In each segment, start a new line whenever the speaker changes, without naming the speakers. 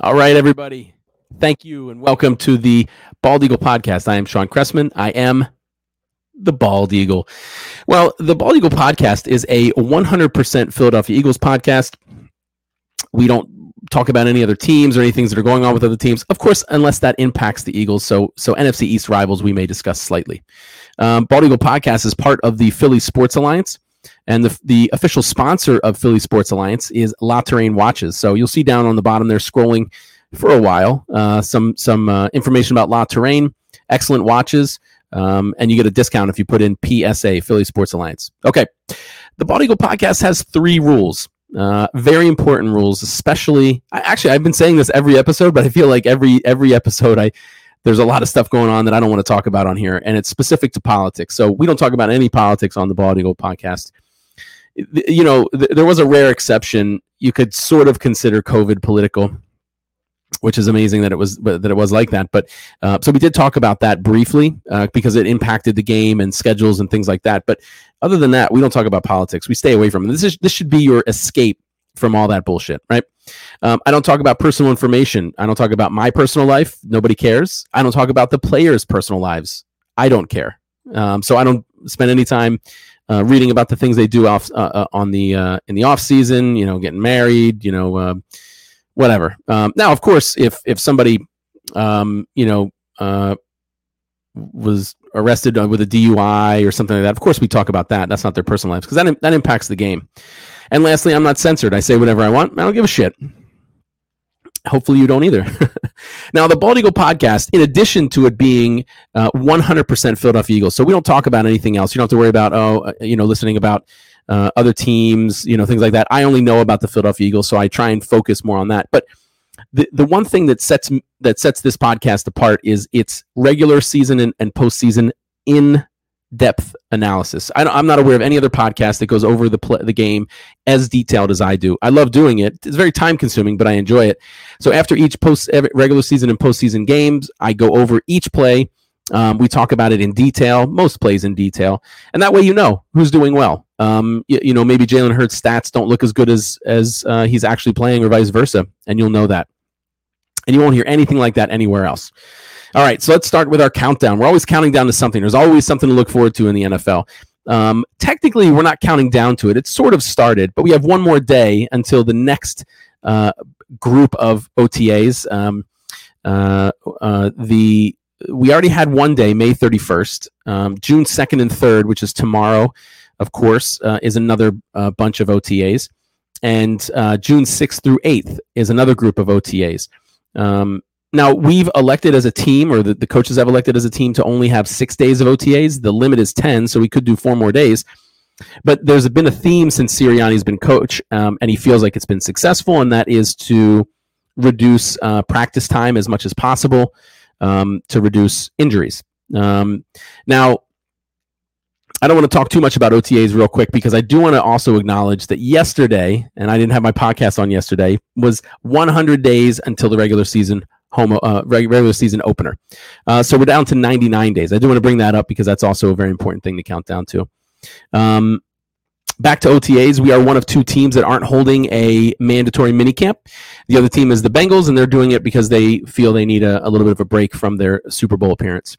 All right, everybody. Thank you and welcome to the Bald Eagle podcast. I am Shawn Cressman. I am the Bald Eagle. Well, the Bald Eagle podcast is a 100% Philadelphia Eagles podcast. We don't talk about any other teams or any things that are going on with other teams, of course, unless that impacts the Eagles. So, so NFC East rivals we may discuss slightly. Um, Bald Eagle podcast is part of the Philly Sports Alliance. And the, the official sponsor of Philly Sports Alliance is La Touraine Watches. So you'll see down on the bottom there scrolling for a while uh, some some uh, information about La Touraine, excellent watches, um, and you get a discount if you put in PSA Philly Sports Alliance. Okay, the Bald Eagle podcast has three rules. Uh, very important rules, especially. I, actually, I've been saying this every episode, but I feel like every every episode I there's a lot of stuff going on that I don't want to talk about on here, and it's specific to politics. So we don't talk about any politics on the Bald Eagle podcast. You know, th- there was a rare exception. You could sort of consider COVID political, which is amazing that it was that it was like that. But uh, so we did talk about that briefly uh, because it impacted the game and schedules and things like that. But other than that, we don't talk about politics. We stay away from it. This is this should be your escape from all that bullshit, right? Um, I don't talk about personal information. I don't talk about my personal life. Nobody cares. I don't talk about the players' personal lives. I don't care. Um, so I don't spend any time uh, reading about the things they do off uh, uh on the uh, in the off season. You know, getting married. You know, uh, whatever. Um, now, of course, if if somebody, um, you know, uh, was arrested with a DUI or something like that, of course we talk about that. That's not their personal lives because that that impacts the game. And lastly, I'm not censored. I say whatever I want. I don't give a shit. Hopefully, you don't either. now, the Bald Eagle podcast, in addition to it being uh, 100% Philadelphia Eagles, so we don't talk about anything else. You don't have to worry about, oh, uh, you know, listening about uh, other teams, you know, things like that. I only know about the Philadelphia Eagles, so I try and focus more on that. But the, the one thing that sets that sets this podcast apart is its regular season and, and postseason in depth analysis. I am not aware of any other podcast that goes over the pl- the game as detailed as I do. I love doing it. It's very time consuming, but I enjoy it. So after each post regular season and postseason games, I go over each play. Um, we talk about it in detail, most plays in detail, and that way you know who's doing well. Um, you, you know, maybe Jalen Hurts' stats don't look as good as as uh, he's actually playing, or vice versa, and you'll know that. And you won't hear anything like that anywhere else. All right, so let's start with our countdown. We're always counting down to something. There's always something to look forward to in the NFL. Um, technically, we're not counting down to it. It's sort of started, but we have one more day until the next uh, group of OTAs. Um, uh, uh, the we already had one day, May 31st, um, June 2nd and 3rd, which is tomorrow. Of course, uh, is another uh, bunch of OTAs, and uh, June 6th through 8th is another group of OTAs. Um, now we've elected as a team, or the, the coaches have elected as a team to only have six days of OTAs. The limit is ten, so we could do four more days. But there's been a theme since Sirianni's been coach, um, and he feels like it's been successful, and that is to reduce uh, practice time as much as possible um, to reduce injuries. Um, now, I don't want to talk too much about OTAs real quick because I do want to also acknowledge that yesterday, and I didn't have my podcast on yesterday, was 100 days until the regular season home uh, regular season opener. Uh, so we're down to 99 days. I do want to bring that up because that's also a very important thing to count down to. Um, back to OTAs, we are one of two teams that aren't holding a mandatory minicamp. The other team is the Bengals, and they're doing it because they feel they need a, a little bit of a break from their Super Bowl appearance.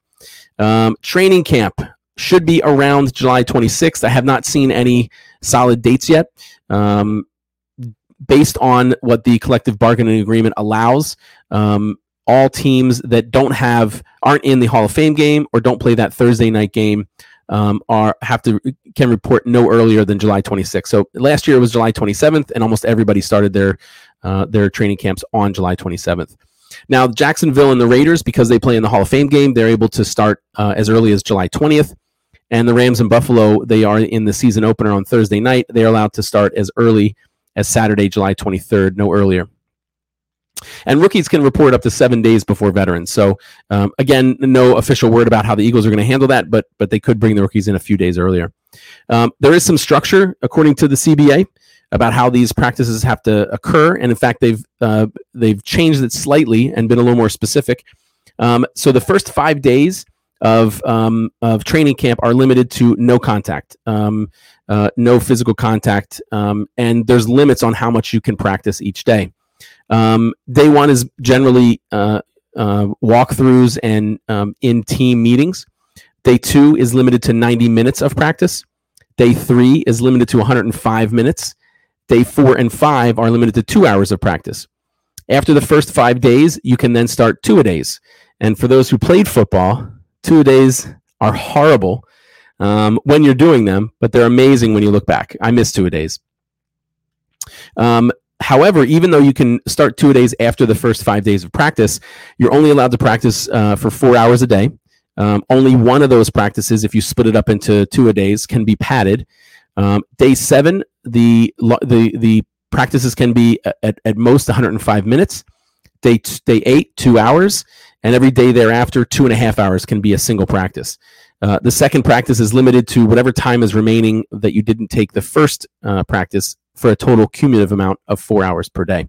Um, training camp should be around July 26th. I have not seen any solid dates yet. Um, based on what the collective bargaining agreement allows, um, all teams that don't have aren't in the Hall of Fame game or don't play that Thursday night game um, are have to can report no earlier than July 26th. So last year it was July 27th, and almost everybody started their uh, their training camps on July 27th. Now Jacksonville and the Raiders, because they play in the Hall of Fame game, they're able to start uh, as early as July 20th. And the Rams and Buffalo, they are in the season opener on Thursday night. They are allowed to start as early as Saturday, July 23rd, no earlier. And rookies can report up to seven days before veterans. So um, again, no official word about how the Eagles are going to handle that, but but they could bring the rookies in a few days earlier. Um, there is some structure according to the CBA about how these practices have to occur, and in fact, they've uh, they've changed it slightly and been a little more specific. Um, so the first five days of um, of training camp are limited to no contact, um, uh, no physical contact, um, and there's limits on how much you can practice each day. Um, day one is generally uh, uh, walkthroughs and um, in team meetings. Day two is limited to 90 minutes of practice. Day three is limited to 105 minutes. Day four and five are limited to two hours of practice. After the first five days, you can then start two a days. And for those who played football, two a days are horrible um, when you're doing them, but they're amazing when you look back. I miss two a days. Um, however, even though you can start two days after the first five days of practice, you're only allowed to practice uh, for four hours a day. Um, only one of those practices, if you split it up into two a days, can be padded. Um, day seven, the the the practices can be at, at most 105 minutes. Day t- day eight, two hours, and every day thereafter, two and a half hours can be a single practice. Uh, the second practice is limited to whatever time is remaining that you didn't take the first uh, practice for a total cumulative amount of four hours per day.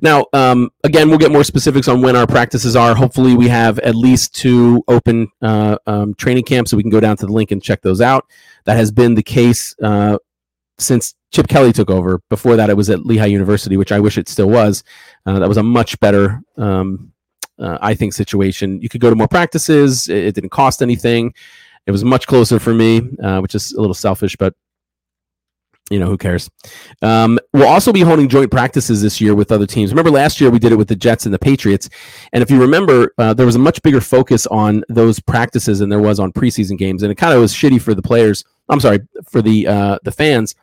Now, um, again, we'll get more specifics on when our practices are. Hopefully, we have at least two open uh, um, training camps, so we can go down to the Linc and check those out. That has been the case uh, since Chip Kelly took over. Before that, it was at Lehigh University, which I wish it still was. Uh, that was a much better, um, uh, I think, situation. You could go to more practices. It, it, didn't cost anything. It was much closer for me, uh, which is a little selfish, but you know who cares? Um, we'll also be holding joint practices this year with other teams. Remember last year we did it with the jets and the patriots. And if you remember uh, there was a much bigger focus on those practices than there was on preseason games. And it kind of was shitty for the players i'm sorry for the uh, the fans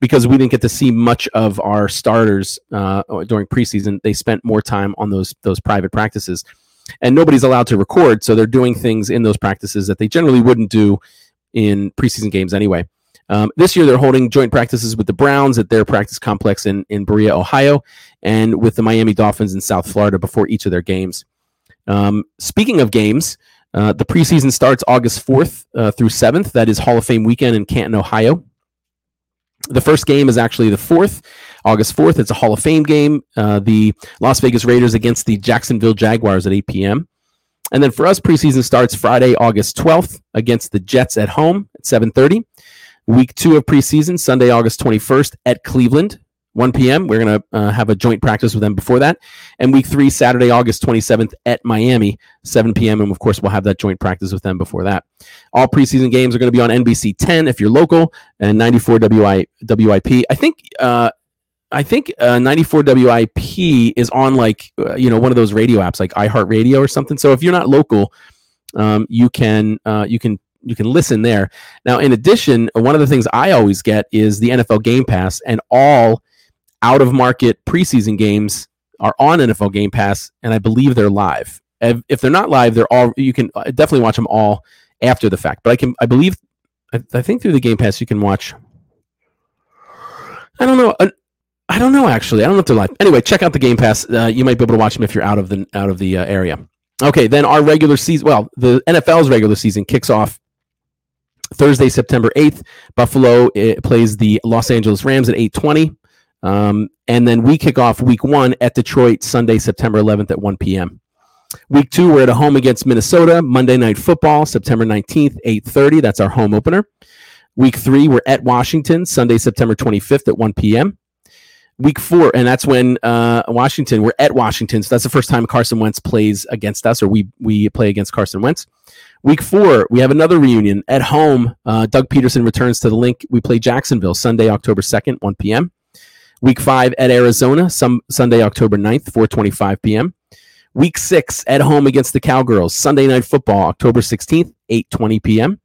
because we didn't get to see much of our starters uh, during preseason. They spent more time on those those private practices. And nobody's allowed to record so they're doing things in those practices that they generally wouldn't do in preseason games anyway um, this year, they're holding joint practices with the Browns at their practice complex in, in Berea, Ohio, and with the Miami Dolphins in South Florida before each of their games. Um, speaking of games, uh, the preseason starts August 4th uh, through 7th. That is Hall of Fame weekend in Canton, Ohio. The first game is actually the 4th, August 4th. It's a Hall of Fame game. Uh, the Las Vegas Raiders against the Jacksonville Jaguars at 8 p.m. And then for us, preseason starts Friday, August 12th against the Jets at home at 7:30. Week two of preseason, Sunday, August 21st at Cleveland, 1 p.m. We're going to uh, have a joint practice with them before that. And week three, Saturday, August 27th at Miami, 7 p.m. And of course, we'll have that joint practice with them before that. All preseason games are going to be on NBC 10 if you're local and 94 WI, WIP. I think. Uh, I think uh, 94 WIP is on like uh, you know one of those radio apps like iHeartRadio or something. So if you're not local, um, you can uh, you can you can listen there. Now, in addition, one of the things I always get is the NFL Game Pass, and all out of market preseason games are on NFL Game Pass, and I believe they're live. If they're not live, they're all you can uh, definitely watch them all after the fact. But I can, I believe, I, think through the Game Pass you can watch. I don't know. I don't know actually. I don't know if they're live. Anyway, check out the Game Pass. Uh, you might be able to watch them if you're out of the out of the uh, area. Okay, then our regular season. Well, the NFL's regular season kicks off Thursday, September 8th, Buffalo eh, plays the Los Angeles Rams at 8:20. Um, and then we kick off week one at Detroit Sunday, September 11th at 1 p.m. Week two, we're at a home against Minnesota, Monday Night Football, September 19th, 8:30. That's our home opener. Week three, we're at Washington, Sunday, September 25th at 1 p.m. Week four, and that's when uh, Washington, we're at Washington. So that's the first time Carson Wentz plays against us, or we we play against Carson Wentz. Week four, we have another reunion at home. Uh, Doug Pederson returns to the Linc. We play Jacksonville Sunday, October 2nd, 1 p.m. Week five at Arizona, some Sunday, October 9th, 4:25 p.m. Week six at home against the Cowgirls, Sunday night football, October 16th, 8:20 p.m.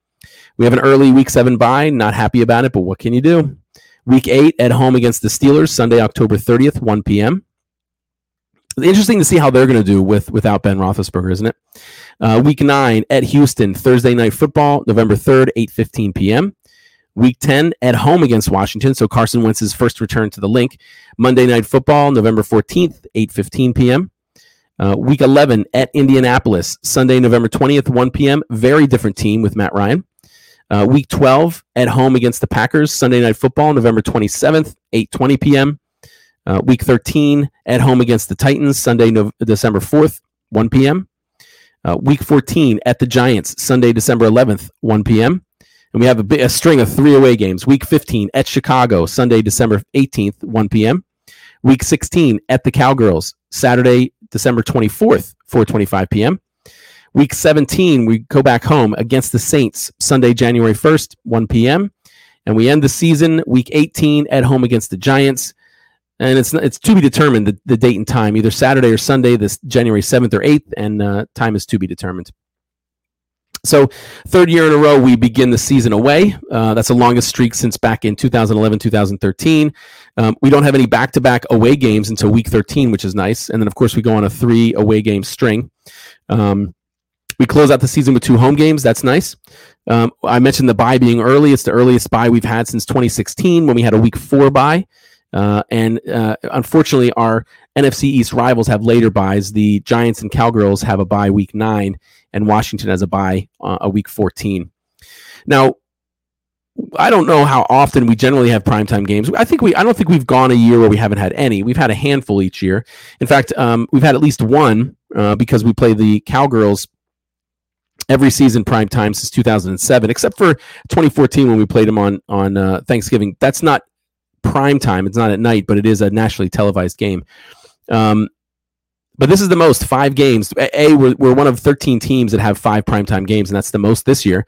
We have an early week seven bye. Not happy about it, but what can you do? Week eight at home against the Steelers, Sunday, October 30th, 1 p.m interesting to see how they're going to do with without Ben Roethlisberger, isn't it? Uh, week nine at Houston, Thursday night football, November third, eight fifteen p.m. Week ten at home against Washington, so Carson Wentz's first return to the Linc. Monday night football, November fourteenth, eight fifteen p.m. Uh, week eleven at Indianapolis, Sunday, November twentieth, one p.m. Very different team with Matt Ryan. Uh, week 12 at home against the Packers, Sunday Night Football, November 27th, 8.20 p.m. Uh, week 13 at home against the Titans, Sunday, no- December 4th, 1 p.m. Uh, week 14 at the Giants, Sunday, December 11th, 1 p.m. And we have a, a, string of three away games. Week 15 at Chicago, Sunday, December 18th, 1 p.m. Week 16 at the Cowgirls, Saturday, December 24th, 4:25 p.m. Week 17, we go back home against the Saints, Sunday, January 1st, 1 p.m. And we end the season week 18 at home against the Giants. And it's it's to be determined the, the date and time, either Saturday or Sunday, this January 7th or 8th, and uh, time is to be determined. So, third year in a row, we begin the season away. Uh, that's the longest streak since back in 2011, 2013. Um, we don't have any back to back away games until week 13, which is nice. And then, of course, we go on a three away game string. Um, we close out the season with two home games. That's nice. Um, I mentioned the bye being early. It's the earliest bye we've had since 2016 when we had a week four bye. Uh, and uh, unfortunately, our NFC East rivals have later byes. The Giants and Cowgirls have a bye week nine, and Washington has a bye uh, a week 14. Now, I don't know how often we generally have primetime games. I think we I don't think we've gone a year where we haven't had any. We've had a handful each year. In fact, um, we've had at least one uh, because we play the Cowgirls every season prime time since 2007, except for 2014 when we played them on on uh, Thanksgiving. That's not prime time. It's not at night, but it is a nationally televised game. Um, but this is the most five games. A, we're, we're one of 13 teams that have five primetime games, and that's the most this year.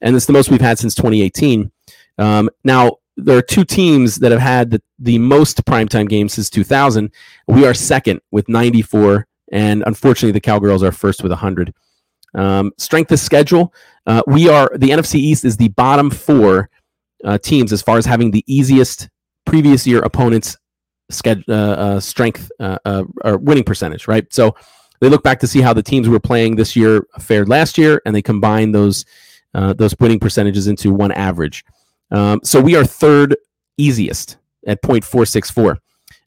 And it's the most we've had since 2018. Um, now, there are two teams that have had the, the most primetime games since 2000. We are second with 94, and unfortunately, the Cowgirls are first with 100. Um, strength of schedule, uh, we are the NFC East is the bottom four uh, teams as far as having the easiest previous year opponents' schedule, uh, uh, strength uh, uh, or winning percentage, right? So they look back to see how the teams were playing this year fared last year, and they combine those those winning percentages into one average. Um, so we are third easiest at 0.464.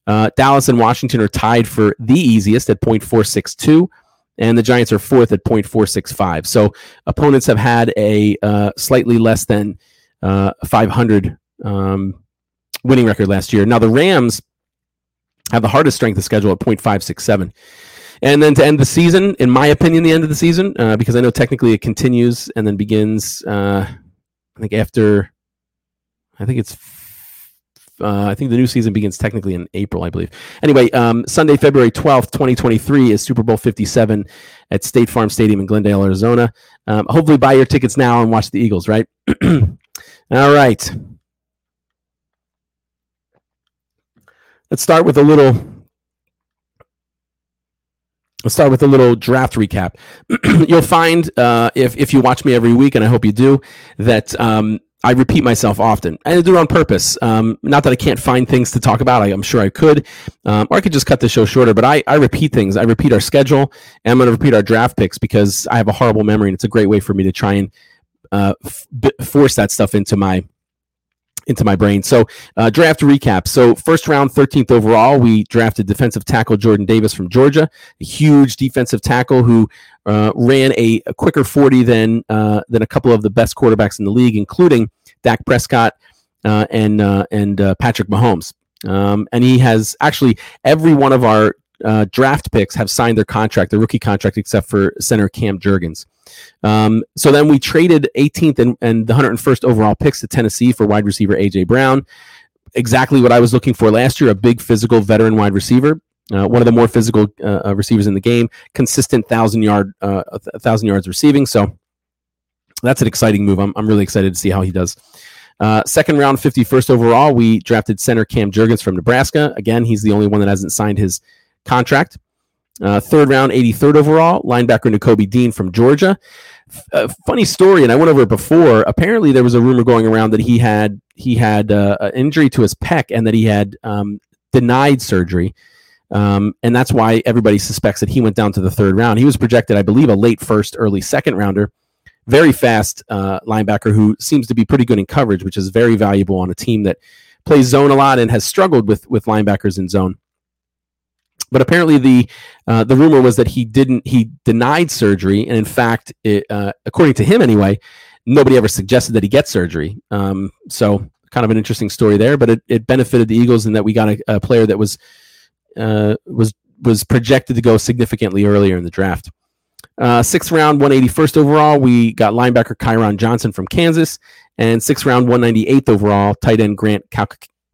Uh, Dallas and Washington are tied for the easiest at 0.462, and the Giants are fourth at 0.465. So opponents have had a uh, slightly less than uh, 500 um, winning record last year. Now the Rams have the hardest strength of schedule at 0.567. And then to end the season, in my opinion, the end of the season, uh, because I know technically it continues and then begins, uh, I think after, I think it's, uh, I think the new season begins technically in April, I believe. Anyway, um, Sunday, February 12th, 2023 is Super Bowl 57 at State Farm Stadium in Glendale, Arizona. Um, hopefully buy your tickets now and watch the Eagles, right? All right. Let's start with a little Let's start with a little draft recap. You'll find uh, if if you watch me every week, and I hope you do, that um, I repeat myself often. and I do it on purpose. Um, not that I can't find things to talk about. I, am sure I could, um, or I could just cut the show shorter. But I, I repeat things. I repeat our schedule, and I'm going to repeat our draft picks because I have a horrible memory, and it's a great way for me to try and uh, f- force that stuff into my into my brain. So, uh, draft recap. So, first round, 13th overall, we drafted defensive tackle Jordan Davis from Georgia, a huge defensive tackle who uh, ran a, a, quicker 40 than uh, than a couple of the best quarterbacks in the league, including Dak Prescott uh, and uh, and uh, Patrick Mahomes. Um, and he has actually every one of our draft picks have signed their contract, their rookie contract, except for center Cam Jurgens. Um, so then we traded 18th and, and the 101st overall picks to Tennessee for wide receiver AJ Brown. Exactly what I was looking for last year a big physical veteran wide receiver. Uh, one of the more physical uh, uh receivers in the game, consistent thousand yard, uh, thousand yards receiving. So that's an exciting move. I'm, I'm really excited to see how he does. Uh, second round, 51st overall, we drafted center Cam Jurgens from Nebraska. Again, he's the only one that hasn't signed his contract. Uh, third round, 83rd overall, linebacker Nakobe Dean from Georgia. Uh, funny story, and I went over it before. Apparently, there was a rumor going around that he had he had uh, an injury to his pec and that he had um, denied surgery, um, and that's why everybody suspects that he went down to the third round. He was projected, I believe, a late first, early second rounder. Very fast uh, linebacker who seems to be pretty good in coverage, which is very valuable on a team that plays zone a lot and has struggled with with linebackers in zone. But apparently, the uh, the rumor was that he didn't. He denied surgery, and in fact, it, uh, according to him anyway, nobody ever suggested that he get surgery. Um, so, kind of an interesting story there. But it, it benefited the Eagles in that we got a, a player that was uh, was was projected to go significantly earlier in the draft. Uh, sixth round, 181st overall, we got linebacker Kyron Johnson from Kansas, and sixth round, 198th overall, tight end Grant Cal-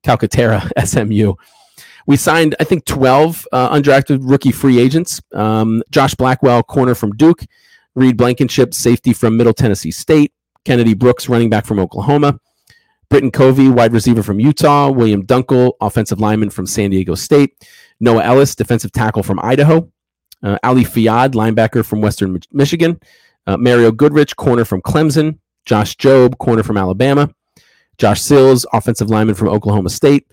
Calcaterra, SMU. We signed, I think, 12 uh, undrafted rookie free agents. Um, Josh Blackwell, corner from Duke. Reed Blankenship, safety from Middle Tennessee State. Kennedy Brooks, running back from Oklahoma. Britton Covey, wide receiver from Utah. William Dunkle, offensive lineman from San Diego State. Noah Ellis, defensive tackle from Idaho. Uh, Ali Fayad, linebacker from Western Michigan. Uh, Mario Goodrich, corner from Clemson. Josh Jobe, corner from Alabama. Josh Sills, offensive lineman from Oklahoma State.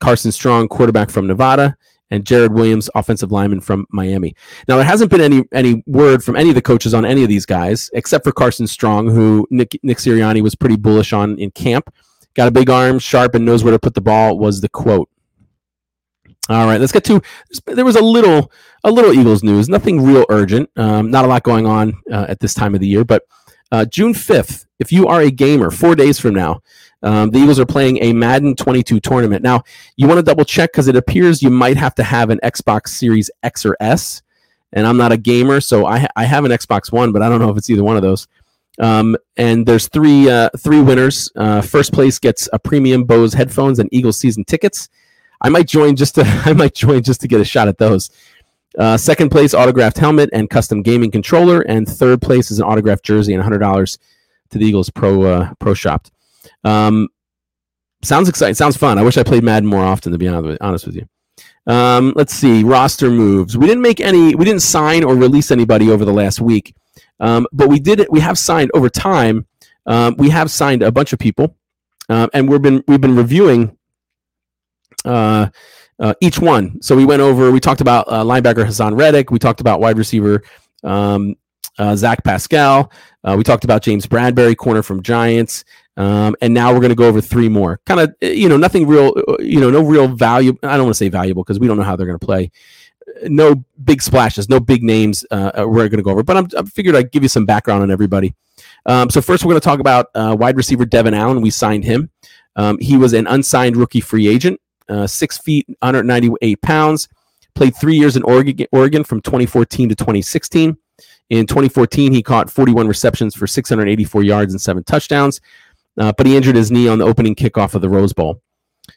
Carson Strong, quarterback from Nevada and Jarrid Williams, offensive lineman from Miami. Now, there hasn't been any any word from any of the coaches on any of these guys, except for Carson Strong, who Nick, Nick Sirianni was pretty bullish on in camp. Got a big arm, sharp, and knows where to put the ball. Was the quote. All right, let's get to. There was a little a little Eagles news, nothing real urgent. Um, not a lot going on uh, at this time of the year, but uh, June fifth. If you are a gamer, four days from now, um, the Eagles are playing a Madden 22 tournament. Now, you want to double check because it appears you might have to have an Xbox Series X or S. And I'm not a gamer, so I, I have an Xbox One, but I don't know if it's either one of those. Um, and there's three uh, three winners. Uh, first place gets a premium Bose headphones and Eagles season tickets. I might join just to I might join just to get a shot at those. Uh, second place autographed helmet and custom gaming controller, and third place is an autographed jersey and hundred dollars to the Eagles Pro uh, Pro Shop. Um, sounds exciting. Sounds fun. I wish I played Madden more often, to be honest with you. Um, let's see roster moves. We didn't make any. We didn't sign or release anybody over the last week, um, but we did. We have signed over time. Um, we have signed a bunch of people, uh, and we've been we've been reviewing uh, uh, each one. So we went over. We talked about uh, linebacker Haason Reddick. We talked about wide receiver um, uh, Zach Pascal. Uh, we talked about James Bradberry, corner from Giants. Um, and now we're going to go over three more. Kind of, you know, nothing real, you know, no real value. I don't want to say valuable because we don't know how they're going to play. No big splashes, no big names uh, uh we're going to go over. But I'm, I figured I'd give you some background on everybody. Um, so first, we're going to talk about uh, wide receiver Devon Allen. We signed him. Um, he was an unsigned rookie free agent, uh, six feet, 198 pounds. Played three years in Oregon, Oregon from 2014 to 2016. In 2014, he caught 41 receptions for 684 yards and seven touchdowns uh, but he injured his knee on the opening kickoff of the Rose Bowl.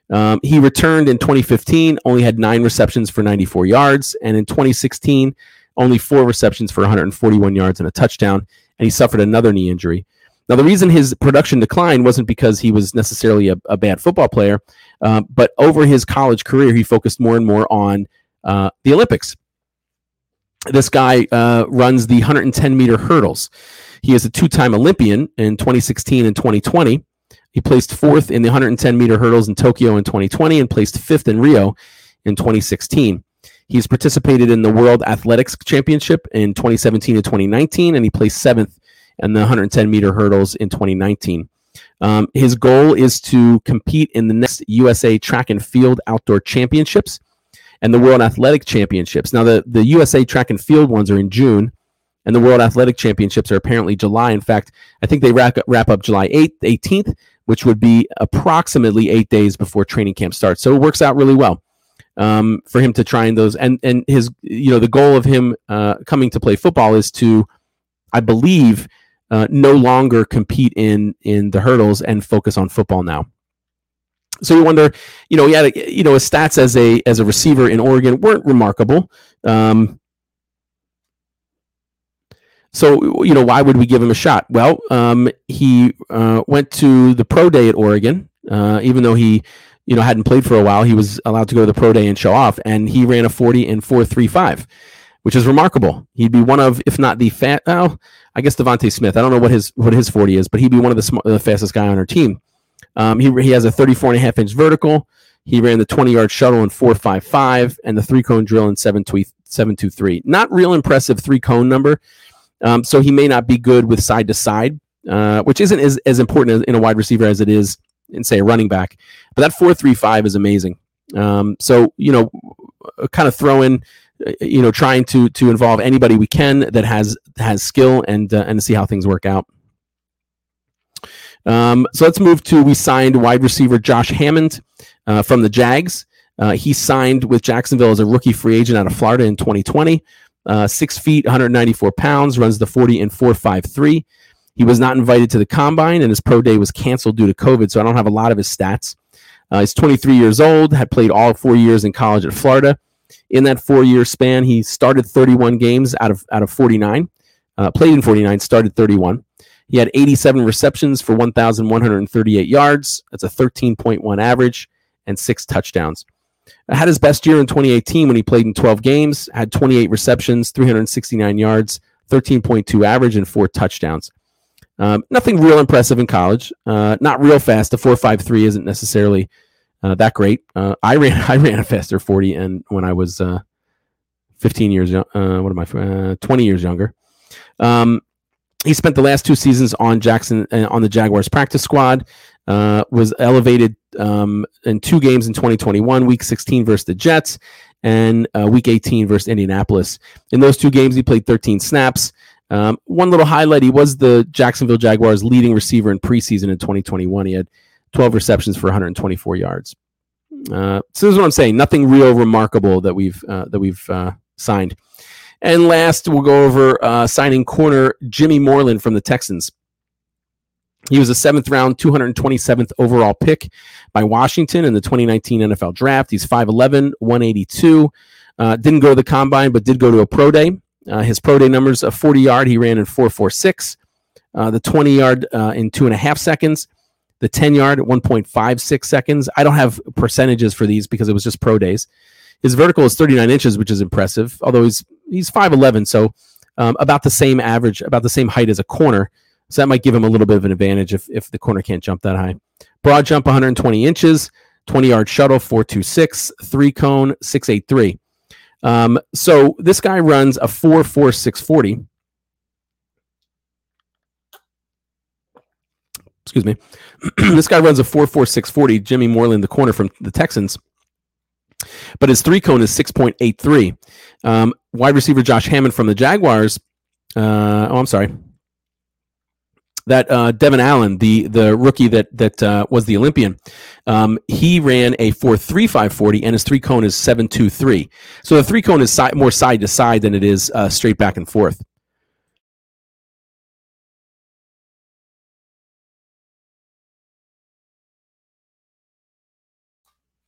Um, he returned in 2015, only had nine receptions for 94 yards, and in 2016, only four receptions for 141 yards and a touchdown, and he suffered another knee injury. Now, the reason his production declined wasn't because he was necessarily a, a bad football player, uh, but over his college career, he focused more and more on uh, the Olympics. This guy uh, runs the 110 meter hurdles. He is a two time Olympian in 2016 and 2020. He placed fourth in the 110 meter hurdles in Tokyo in 2020 and placed fifth in Rio in 2016. He's participated in the World Athletics Championship in 2017 and 2019, and he placed seventh in the 110 meter hurdles in 2019. Um, his goal is to compete in the next USA Track and Field Outdoor Championships and the World Athletic Championships. Now, the, the USA Track and Field ones are in June, and the World Athletic Championships are apparently July. In fact, I think they wrap, wrap up July 8th, 18th, which would be approximately eight days before training camp starts. So it works out really well um, for him to try and those. And and his, you know, the goal of him uh, coming to play football is to, I believe, uh, no longer compete in in the hurdles and focus on football now. So you wonder, you know, he had, a, you know, his stats as a as a receiver in Oregon weren't remarkable. Um, so, you know, why would we give him a shot? Well, um, he uh, went to the pro day at Oregon, uh, even though he, you know, hadn't played for a while. He was allowed to go to the pro day and show off, and he ran a 40 and 4.35, which is remarkable. He'd be one of, if not the fat, well, I guess DeVonta Smith. I don't know what his what his 40 is, but he'd be one of the, sm- the fastest guy on our team. Um, he, he has a 34 and a half inch vertical. He ran the 20 yard shuttle in 4.55 and the three cone drill in 7.23. Not real impressive three cone number. Um, so he may not be good with side to side, uh, which isn't as, as important in a wide receiver as it is in, say, a running back. But that 4 3 5 is amazing. Um, so, you know, uh, kind of throw in, uh, you know, trying to to involve anybody we can that has has skill and uh, and see how things work out. Um, so let's move to we signed wide receiver Josh Hammond uh, from the Jags. Uh, he signed with Jacksonville as a rookie free agent out of Florida in 2020 uh, six feet, 194 pounds, runs the 40 and 453. He was not invited to the combine, and his pro day was canceled due to COVID, so I don't have a lot of his stats. Uh, he's 23 years old, had played all four years in college at Florida. In that four year span, he started 31 games out of out of 49, uh, played in 49, started 31. He had 87 receptions for 1,138 yards. That's a 13.1 average and six touchdowns. Had his best year in 2018 when he played in 12 games, had 28 receptions, 369 yards, 13.2 average, and four touchdowns. Um, nothing real impressive in college. Uh, not real fast. The 4.53 isn't necessarily uh, that great. Uh, I ran I ran a faster 40 and when I was uh, 15 years young. Uh, what am I? Uh, 20 years younger. Um, he spent the last two seasons on Jackson on the Jaguars practice squad. Was elevated um, in two games in 2021, Week 16 versus the Jets, and Week 18 versus Indianapolis. In those two games, he played 13 snaps. Um, one little highlight: he was the Jacksonville Jaguars' leading receiver in preseason in 2021. He had 12 receptions for 124 yards. Uh, so this is what I'm saying. Nothing real remarkable that we've uh, that we've uh, signed. And last, we'll go over uh, signing corner Jimmy Moreland from the Texans. He was a seventh round, 227th overall pick by Washington in the 2019 NFL draft. He's 5'11, 182. Uh, didn't go to the combine, but did go to a pro day. Uh, his pro day numbers: a 40 yard, he ran in 4.46. Uh, the 20 yard uh, in two and a half seconds. The 10 yard at 1.56 seconds. I don't have percentages for these because it was just pro days. His vertical is 39 inches, which is impressive. Although he's he's 5'11, so um, about the same average, about the same height as a corner. So that might give him a little bit of an advantage if if the corner can't jump that high. Broad jump 120 inches, 20 yard shuttle 426, three cone 683. Um, so this guy runs a 44640. Excuse me. this guy runs a 44640. Jimmy Moreland, the corner from the Texans. But his three cone is 6.83. Um, wide receiver Josh Hammond from the Jaguars. Uh, oh, I'm sorry that uh, Devon Allen, the the rookie that that uh, was the Olympian, um, he ran a four three five forty, and his three cone is seven two three. So the three cone is si- more side to side than it is uh, straight back and forth.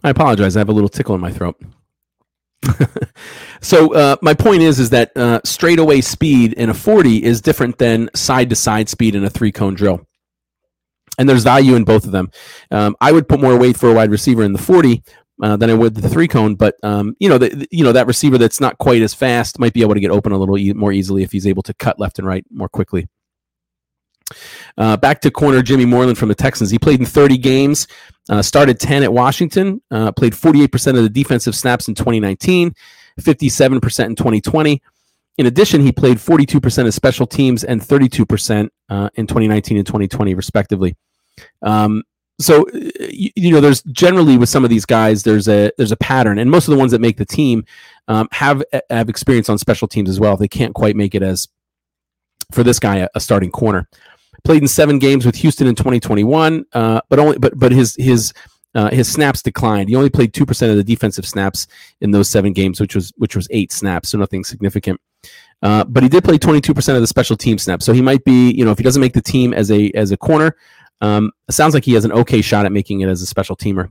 I apologize. I have a little tickle in my throat. so uh, my point is is that uh, straightaway speed in a 40 is different than side to side speed in a three cone drill. And there's value in both of them. Um, i would put more weight for a wide receiver in the 40 uh, than i would the three cone but um, you know the, you know that receiver that's not quite as fast might be able to get open a little e- more easily if he's able to cut left and right more quickly uh, back to corner Jimmy Moreland from the Texans. He played in 30 games, uh, started 10 at Washington, uh, played 48% of the defensive snaps in 2019, 57% in 2020. In addition, he played 42% of special teams and 32% uh, in 2019 and 2020, respectively. Um, so you, you, know, there's generally with some of these guys, there's a there's a pattern, and most of the ones that make the team um, have have experience on special teams as well. They can't quite make it as for this guy a, a starting corner played in seven games with Houston in 2021, uh, but only but but his his uh, his snaps declined. He only played two percent of the defensive snaps in those seven games, which was which was eight snaps, so nothing significant. Uh, but he did play 22% of the special team snaps, so he might be, you know, if he doesn't make the team as a as a corner, um, sounds like he has an okay shot at making it as a special teamer.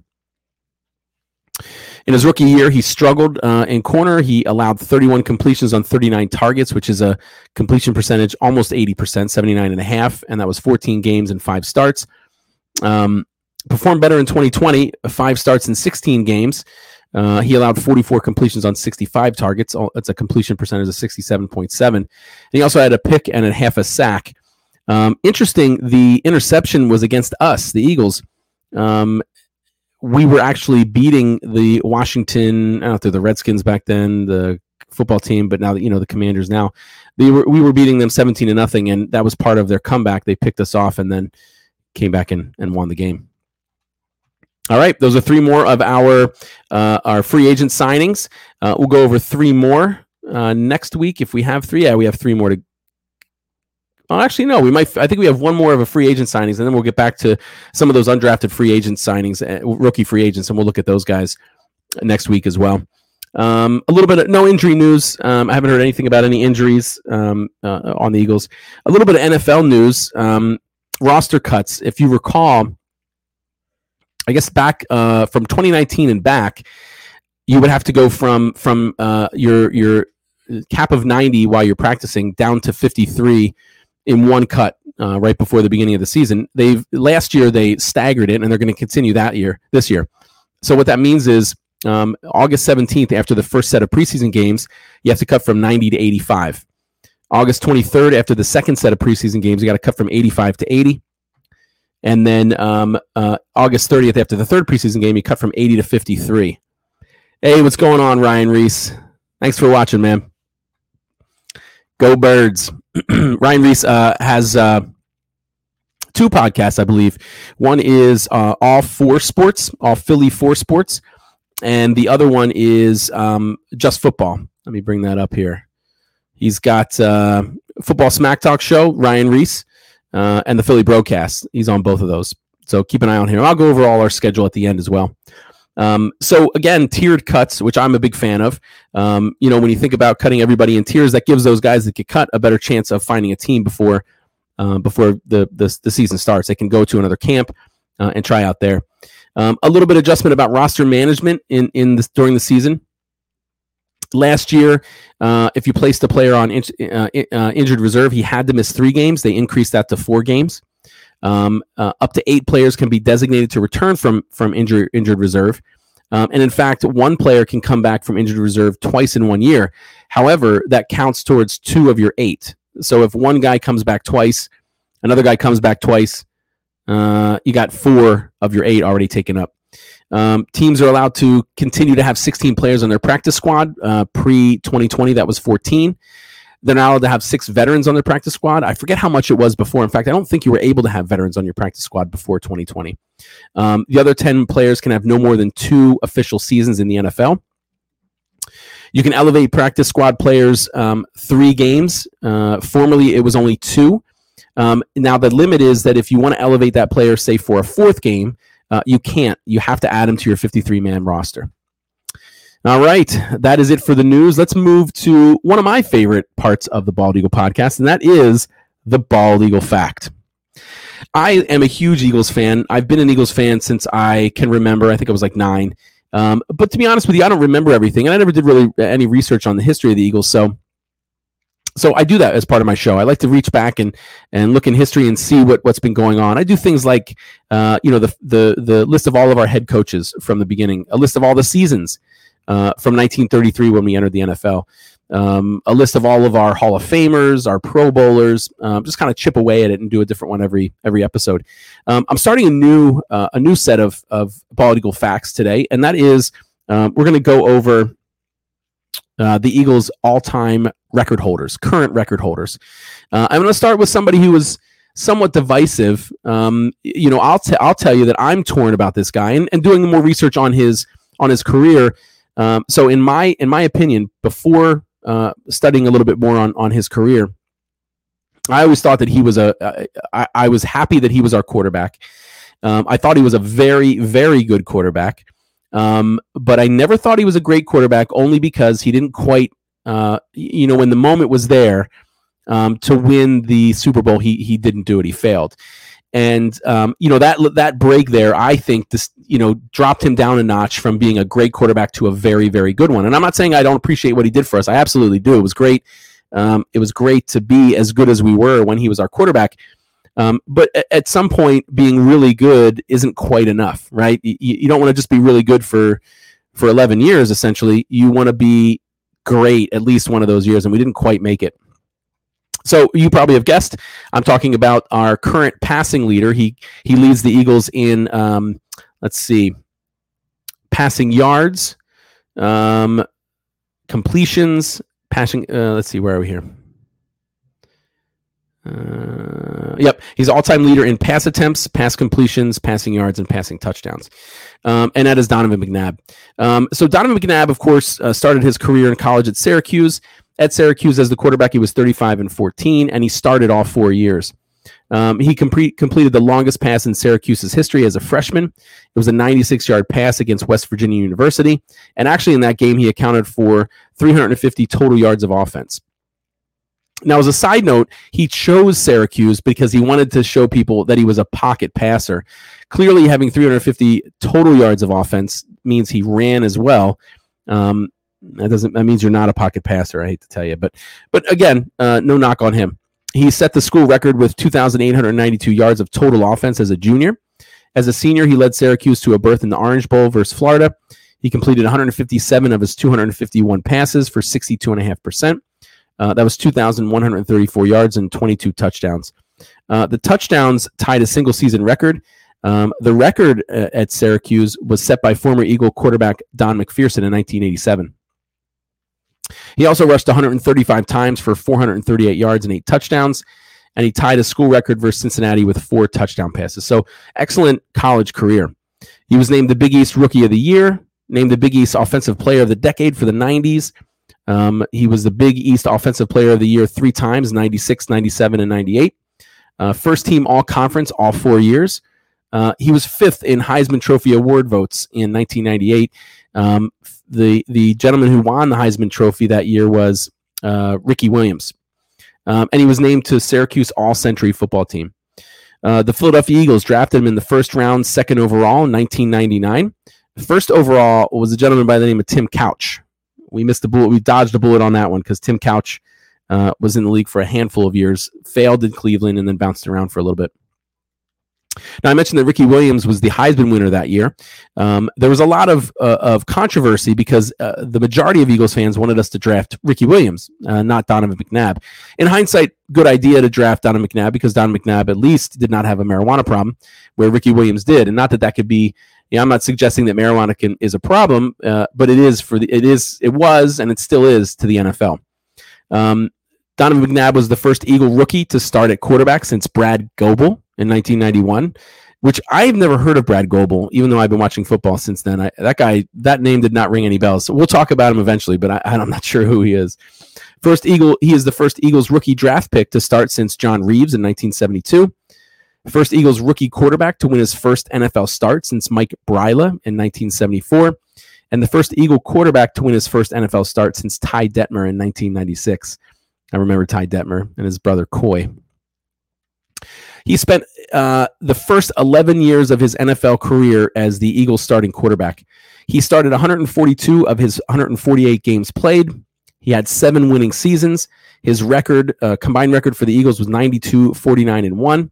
In his rookie year, he struggled uh, in corner. He allowed 31 completions on 39 targets, which is a completion percentage almost 80%, 79 and a half, and that was 14 games and five starts. Um, performed better in 2020, five starts in 16 games. Uh, he allowed 44 completions on 65 targets. That's a completion percentage of 67.7. And he also had a pick and a half a sack. Um, interesting, the interception was against us, the Eagles. Um, we were actually beating the Washington, I don't know the Redskins back then, the football team, but now that you know the Commanders now, they were we were beating them seventeen to nothing, and that was part of their comeback. They picked us off and then came back and, and won the game. All right, those are three more of our uh, our free agent signings. Uh, we'll go over three more uh, next week if we have three. Yeah, we have three more to Oh, actually, no. We might. I think we have one more of a free agent signings, and then we'll get back to some of those undrafted free agent signings, uh, rookie free agents, and we'll look at those guys next week as well. Um, a little bit of no injury news. Um, I haven't heard anything about any injuries um, uh, on the Eagles. A little bit of NFL news. Um, roster cuts. If you recall, I guess back uh, from 2019 and back, you would have to go from from uh, your your cap of 90 while you're practicing down to 53 in one cut uh, right before the beginning of the season. They've last year they staggered it, and they're going to continue that year this year. So what that means is um, August 17th, after the first set of preseason games, you have to cut from 90 to 85. August 23rd, after the second set of preseason games, you got to cut from 85 to 80. And then um, uh, August 30th, after the third preseason game, you cut from 80 to 53. Hey, what's going on, Ryan Reese? Thanks for watching, man. Go Birds. Ryan Reese uh, has uh, two podcasts, I believe. One is uh, All Four Sports, All Philly Four Sports, and the other one is um, Just Football. Let me bring that up here. He's got uh, Football Smack Talk Show, Ryan Reese, uh, and the Philly Broadcast. He's on both of those. So keep an eye on him. I'll go over all our schedule at the end as well. Um, so again, tiered cuts, which I'm a big fan of. Um, you know, when you think about cutting everybody in tiers, that gives those guys that get cut a better chance of finding a team before uh, before the, the, the season starts. They can go to another camp uh, and try out there. Um, a little bit adjustment about roster management in in this during the season. Last year, uh, if you placed a player on in, uh, uh, injured reserve, he had to miss three games. They increased that to four games. Um, uh, up to eight players can be designated to return from from injured injured reserve. Um, and in fact, one player can come back from injured reserve twice in one year. However, that counts towards two of your eight. So if one guy comes back twice, another guy comes back twice, uh, you got four of your eight already taken up. Um, teams are allowed to continue to have 16 players on their practice squad. Uh, Pre 2020, that was 14. They're now allowed to have six veterans on their practice squad. I forget how much it was before. In fact, I don't think you were able to have veterans on your practice squad before 2020. Um, the other 10 players can have no more than two official seasons in the NFL. You can elevate practice squad players um, three games. Uh, formerly, it was only two. Um, now, the limit is that if you want to elevate that player, say for a fourth game, uh, you can't. You have to add him to your 53 man roster. All right, that is it for the news. Let's move to one of my favorite parts of the Bald Eagle podcast, and that is the Bald Eagle fact. I am a huge Eagles fan. I've been an Eagles fan since I can remember. I think I was like nine. Um, but to be honest with you, I don't remember everything, and I never did really any research on the history of the Eagles. So, so I do that as part of my show. I like to reach back and and look in history and see what what's been going on. I do things like, uh, you know, the the the list of all of our head coaches from the beginning, a list of all the seasons uh, from 1933 when we entered the NFL. Um, a list of all of our Hall of Famers, our Pro Bowlers. Um, just kind of chip away at it and do a different one every every episode. Um, I'm starting a new uh, a new set of of bald eagle facts today, and that is um, we're going to go over uh, the Eagles' all time record holders, current record holders. Uh, I'm going to start with somebody who was somewhat divisive. Um, you know, I'll t- I'll tell you that I'm torn about this guy and, and doing more research on his on his career. Um, so in my in my opinion, before uh, studying a little bit more on on his career, I always thought that he was a. I, I was happy that he was our quarterback. Um, I thought he was a very very good quarterback, um, but I never thought he was a great quarterback only because he didn't quite. Uh, you know, when the moment was there um, to win the Super Bowl, he he didn't do it. He failed and um, you know that that break there, I think this you know dropped him down a notch from being a great quarterback to a very very good one. And I'm not saying I don't appreciate what he did for us. I absolutely do. It was great. Um, it was great to be as good as we were when he was our quarterback. Um, but at, some point, being really good isn't quite enough, right? You, you don't want to just be really good for for 11 years. Essentially, you want to be great at least one of those years, and we didn't quite make it. So you probably have guessed. I'm talking about our current passing leader. He he leads the Eagles in um, let's see, passing yards, um, completions, passing. Uh, let's see, where are we here? Uh, yep, he's all-time leader in pass attempts, pass completions, passing yards, and passing touchdowns. Um, and that is Donovan McNabb. Um, so Donovan McNabb, of course, uh, started his career in college at Syracuse at Syracuse as the quarterback, he was 35 and 14, and he started all four years. Um, he complete, completed the longest pass in Syracuse's history as a freshman. It was a 96 yard pass against West Virginia University. And actually, in that game, he accounted for 350 total yards of offense. Now, as a side note, he chose Syracuse because he wanted to show people that he was a pocket passer. Clearly, having 350 total yards of offense means he ran as well. Um, that doesn't that means you're not a pocket passer. I hate to tell you, but but again, uh, no knock on him. He set the school record with 2,892 yards of total offense as a junior. As a senior, he led Syracuse to a berth in the Orange Bowl versus Florida. He completed 157 of his 251 passes for 62.5%. Uh, that was 2,134 yards and 22 touchdowns. Uh, the touchdowns tied a single season record. Um, the record uh, at Syracuse was set by former Eagle quarterback Don McPherson in 1987. He also rushed 135 times for 438 yards and eight touchdowns, and he tied a school record versus Cincinnati with four touchdown passes. So, excellent college career. He was named the Big East Rookie of the Year, named the Big East Offensive Player of the Decade for the 90s. Um, he was the Big East Offensive Player of the Year three times 96, 97, and 98. Uh, first team All Conference all four years. Uh, he was fifth in Heisman Trophy award votes in 1998. Um, the the gentleman who won the Heisman Trophy that year was uh, Ricky Williams, um, and he was named to Syracuse All Century football team. Uh, the Philadelphia Eagles drafted him in the first round, second overall in 1999. First overall was a gentleman by the name of Tim Couch. We missed the bullet. We dodged a bullet on that one because Tim Couch uh, was in the league for a handful of years, failed in Cleveland, and then bounced around for a little bit. Now, I mentioned that Ricky Williams was the Heisman winner that year. Um, there was a lot of, uh, of controversy because uh, the majority of Eagles fans wanted us to draft Ricky Williams, uh, not Donovan McNabb. In hindsight, good idea to draft Donovan McNabb because Don McNabb at least did not have a marijuana problem, where Ricky Williams did, and not that that could be. Yeah, I'm not suggesting that marijuana can, is a problem, uh, but it is for the it is it was and it still is to the NFL. Um, Donovan McNabb was the first Eagle rookie to start at quarterback since Brad Goebel in 1991, which I've never heard of Brad Goebel, even though I've been watching football since then. I, that guy, that name did not ring any bells. So we'll talk about him eventually, but I, I'm not sure who he is. First Eagle, he is the first Eagles rookie draft pick to start since John Reaves in 1972. First Eagles rookie quarterback to win his first NFL start since Mike Boryla in 1974. And the first Eagle quarterback to win his first NFL start since Ty Detmer in 1996. I remember Ty Detmer and his brother Coy. He spent uh, the first 11 years of his NFL career as the Eagles starting quarterback. He started 142 of his 148 games played. He had seven winning seasons. His record, uh, combined record for the Eagles was 92, 49, and 1.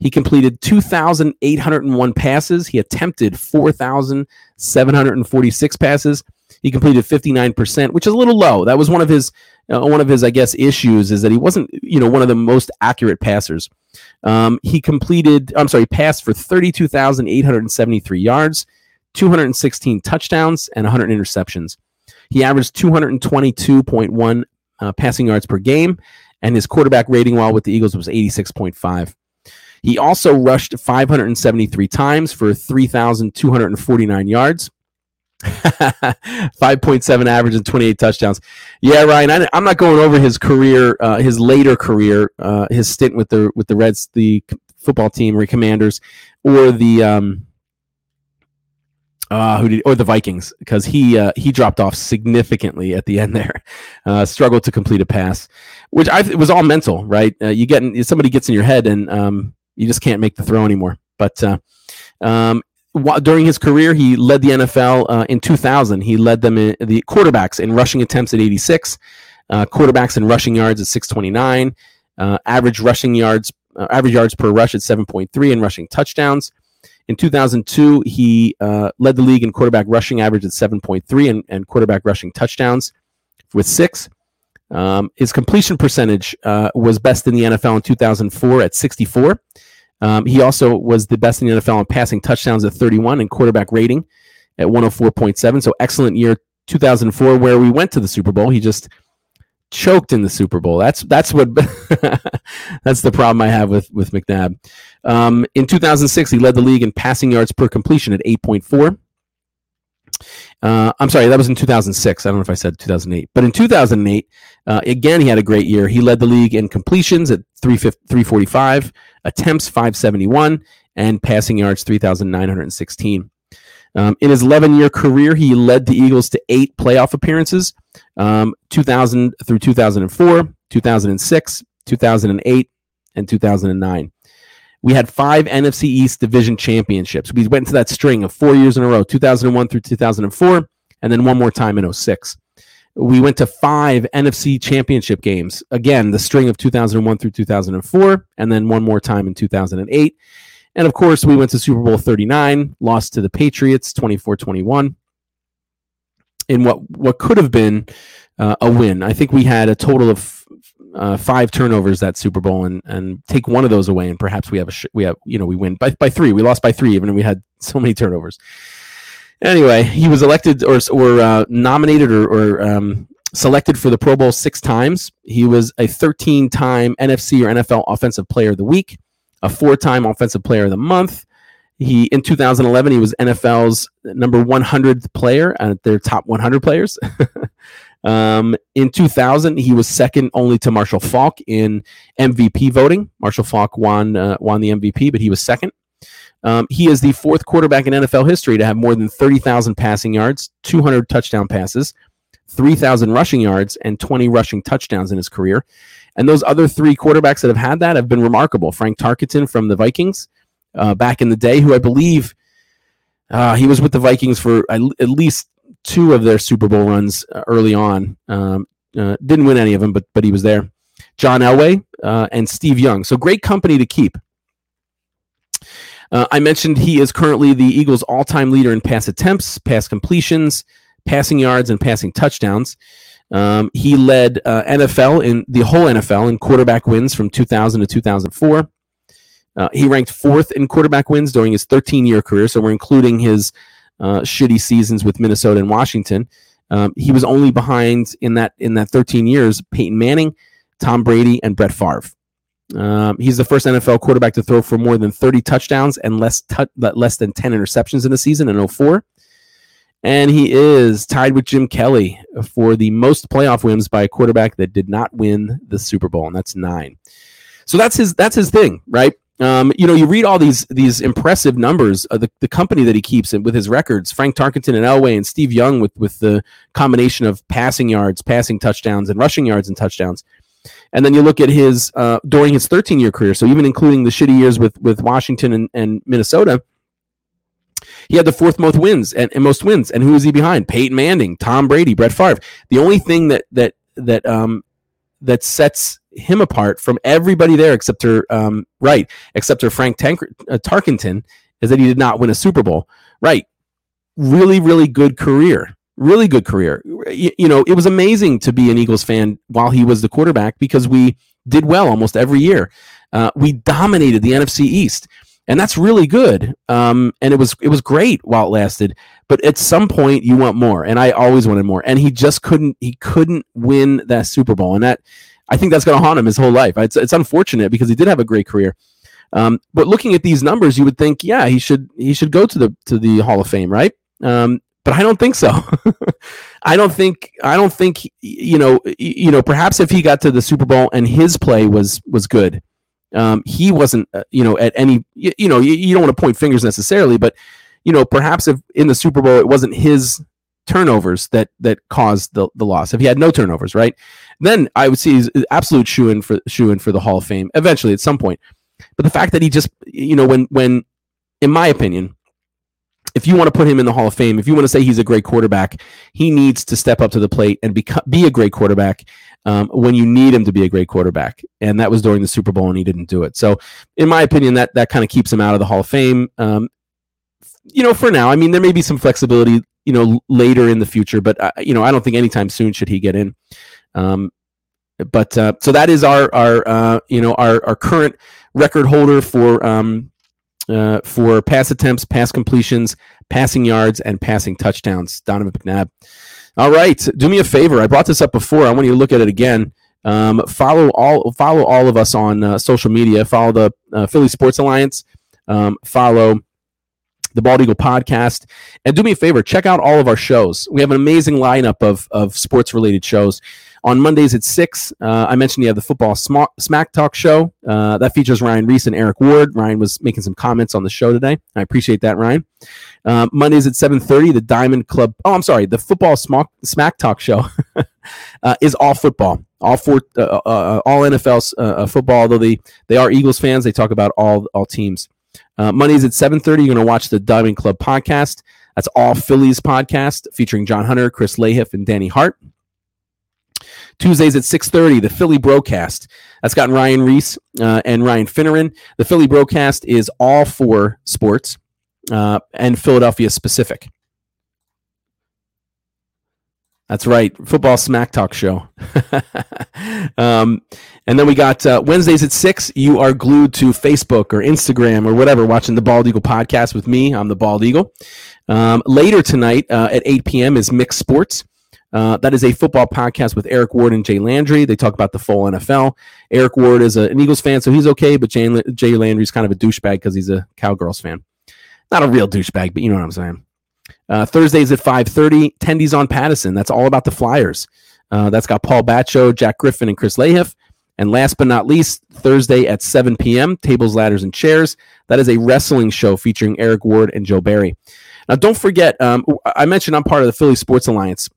He completed 2,801 passes. He attempted 4,746 passes. He completed 59%, which is a little low. That was one of his uh, one of his, I guess, issues is that he wasn't, you know, one of the most accurate passers. Um, he completed, I'm sorry, passed for 32,873 yards, 216 touchdowns, and 100 interceptions. He averaged 222.1 uh, passing yards per game, and his quarterback rating while with the Eagles was 86.5. He also rushed 573 times for 3,249 yards. 5.7 average and 28 touchdowns. Yeah, Ryan, I, am not going over his career, uh, his later career, uh, his stint with the with the Reds, the football team or Commanders, or the um, uh, who did, or the Vikings, because he uh, he dropped off significantly at the end there, uh, struggled to complete a pass, which I it was all mental, right? Uh, you get in, somebody gets in your head and um, you just can't make the throw anymore. But uh, um, during his career, he led the NFL uh, in 2000. He led them in the quarterbacks in rushing attempts at 86, uh, quarterbacks in rushing yards at 629, uh, average rushing yards, uh, average yards per rush at 7.3, and rushing touchdowns. In 2002, he uh, led the league in quarterback rushing average at 7.3 and, and quarterback rushing touchdowns with six. Um, his completion percentage was best in the NFL in 2004 at 64. Um, he also was the best in the NFL in passing touchdowns at 31 and quarterback rating at 104.7. So excellent year 2004 where we went to the Super Bowl. He just choked in the Super Bowl. That's that's what that's the problem I have with with McNabb. Um, in 2006, he led the league in passing yards per completion at 8.4. Uh, I'm sorry, that was in 2006. I don't know if I said 2008, but in 2008, uh, again, he had a great year. He led the league in completions at 345, attempts 571, and passing yards 3,916. Um, in his 11 year career, he led the Eagles to eight playoff appearances, um, 2000 through 2004. 2006, 2008, and 2009. We had five NFC East division championships. We went into that string of four years in a row 2001 through 2004, and then one more time in 06. We went to five NFC championship games. Again, the string of 2001 through 2004, and then one more time in 2008. And of course, we went to Super Bowl 39, lost to the Patriots 24 21 in what, what could have been uh, a win. I think we had a total of uh, five turnovers that Super Bowl, and and take one of those away, and perhaps we have a sh- we have you know we win by by three. We lost by three, even we had so many turnovers. Anyway, he was elected or or uh, nominated or, or um, selected for the Pro Bowl six times. He was a 13 time NFC or NFL Offensive Player of the Week, a four time Offensive Player of the Month. He in 2011 he was NFL's number 100th player at their top 100 players. Um, in 2000, he was second only to Marshall Faulk in MVP voting. Marshall Faulk won uh, won the MVP, but he was second. Um, he is the fourth quarterback in NFL history to have more than 30,000 passing yards, 200 touchdown passes, 3,000 rushing yards, and 20 rushing touchdowns in his career. And those other three quarterbacks that have had that have been remarkable. Frank Tarkenton from the Vikings uh, back in the day, who I believe uh, he was with the Vikings for at least two of their Super Bowl runs uh, early on. Um, uh, didn't win any of them, but but he was there. John Elway uh, and Steve Young. So great company to keep. Uh, I mentioned he is currently the Eagles' all-time leader in pass attempts, pass completions, passing yards, and passing touchdowns. Um, he led uh, NFL in the whole NFL in quarterback wins from 2000 to 2004. Uh, he ranked fourth in quarterback wins during his 13-year career, so we're including his uh, shitty seasons with Minnesota and Washington. Um, he was only behind in that in that 13 years Peyton Manning, Tom Brady, and Brett Favre. Um, he's the first NFL quarterback to throw for more than 30 touchdowns and less less than 10 interceptions in a season in 04. And he is tied with Jim Kelly for the most playoff wins by a quarterback that did not win the Super Bowl, and that's nine. So that's his that's his thing, right? Um, you know, you read all these these impressive numbers of the, the company that he keeps with his records, Frank Tarkenton and Elway and Steve Young with with the combination of passing yards, passing touchdowns, and rushing yards and touchdowns. And then you look at his uh, during his 13 year career, so even including the shitty years with with Washington and, and Minnesota, he had the fourth most wins and, and most wins. And who is he behind? Peyton Manning, Tom Brady, Brett Favre. The only thing that that that um, that sets him apart from everybody there except her um, right except for Frank Tank- uh, Tarkenton is that he did not win a Super Bowl. Right, really, really good career. Really good career. You, you know, it was amazing to be an Eagles fan while he was the quarterback because we did well almost every year. Uh, we dominated the NFC East, and that's really good. Um, and it was it was great while it lasted. But at some point, you want more, and I always wanted more. And he just couldn't. He couldn't win that Super Bowl, and that I think that's going to haunt him his whole life. It's, it's unfortunate because he did have a great career. Um, but looking at these numbers, you would think, yeah, he should he should go to the to the Hall of Fame, right? Um, but I don't think so. I don't think I don't think you know you know perhaps if he got to the Super Bowl and his play was was good, um, he wasn't uh, you know at any you, you know you, you, don't want to point fingers necessarily, but you know perhaps if in the Super Bowl it wasn't his turnovers that that caused the, the loss. If he had no turnovers, right, then I would see he's absolute shoe in for shoe in for the Hall of Fame eventually at some point. But the fact that he just, you know, when when, in my opinion, if you want to put him in the Hall of Fame, if you want to say he's a great quarterback, he needs to step up to the plate and become, be a great quarterback um, when you need him to be a great quarterback. And that was during the Super Bowl, and he didn't do it. So, in my opinion, that that kind of keeps him out of the Hall of Fame. Um, you know, for now, I mean, there may be some flexibility you know, later in the future. But uh, you know, I don't think anytime soon should he get in. Um, but uh, so that is our our uh, you know our our current record holder for um, uh, for pass attempts, pass completions, passing yards, and passing touchdowns. Donovan McNabb. All right, do me a favor. I brought this up before. I want you to look at it again. Um, follow all follow all of us on uh, social media. Follow the uh, Philly Sports Alliance. Um, follow the Bald Eagle podcast. And do me a favor, check out all of our shows. We have an amazing lineup of, of sports related shows. On Mondays at 6, uh, I mentioned you have the Football Smack Talk show. Uh, that features Ryan Reese and Eric Ward. Ryan was making some comments on the show today. I appreciate that, Ryan. Uh, Mondays at 7.30, the Diamond Club. Oh, I'm sorry. The Football Smack, Smack Talk show uh, is all football. all four, uh, uh, all NFL football. Although they they are Eagles fans, they talk about all all teams. Mondays at seven thirty. You're going to watch the Diamond Club podcast. That's all Phillies podcast featuring John Hunter, Chris Lahiff, and Danny Hart. Tuesdays at 6.30, the Philly Broadcast. That's got Ryan Reese uh, and Ryan Finneran. The Philly Broadcast is all for sports uh, and Philadelphia specific. That's right, football smack talk show. um, and then we got uh, Wednesdays at six. You are glued to Facebook or Instagram or whatever, watching the Bald Eagle podcast with me. I'm the Bald Eagle. Um, later tonight uh, at 8 p.m. is Mixed Sports. Uh, that is a football podcast with Eric Ward and Jay Landry. They talk about the full NFL. Eric Ward is a, an Eagles fan, so he's okay, but Jay, Jay Landry's kind of a douchebag because he's a Cowgirls fan. Not a real douchebag, but you know what I'm saying. Uh, Thursdays at 5.30, Tendies on Pattison. That's all about the Flyers. Uh, that's got Paul Batcho, Jack Griffin, and Chris Lahiff. And last but not least, Thursday at 7 p.m., Tables, Ladders, and Chairs. That is a wrestling show featuring Eric Ward and Joe Barry. Now, don't forget, um, I mentioned I'm part of the Philly Sports Alliance.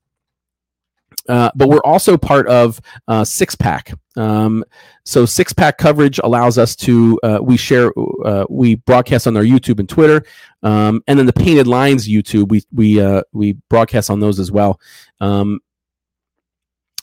Uh, but we're also part of uh, Six Pack. Um, so Six Pack coverage allows us to uh, we share uh, we broadcast on our YouTube and Twitter, um, and then the Painted Lines YouTube we we uh, we broadcast on those as well. Um,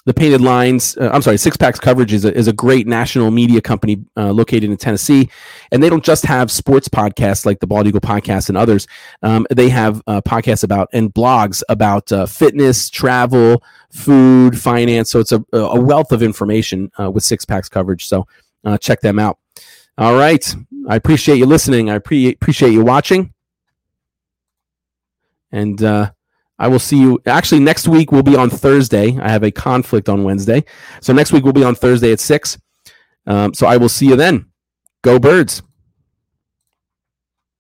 the Painted Lines, uh, I'm sorry, Six Packs Coverage is a, is a great national media company uh, located in Tennessee. And they don't just have sports podcasts like the Bald Eagle podcast and others. Um, they have uh, podcasts about and blogs about uh, fitness, travel, food, finance. So it's a, a wealth of information uh, with Six Packs Coverage. So uh, check them out. All right. I appreciate you listening. I pre- appreciate you watching. And, I will see you. Actually, next week will be on Thursday. I have a conflict on Wednesday. So next week will be on Thursday at 6. Um, so I will see you then. Go Birds.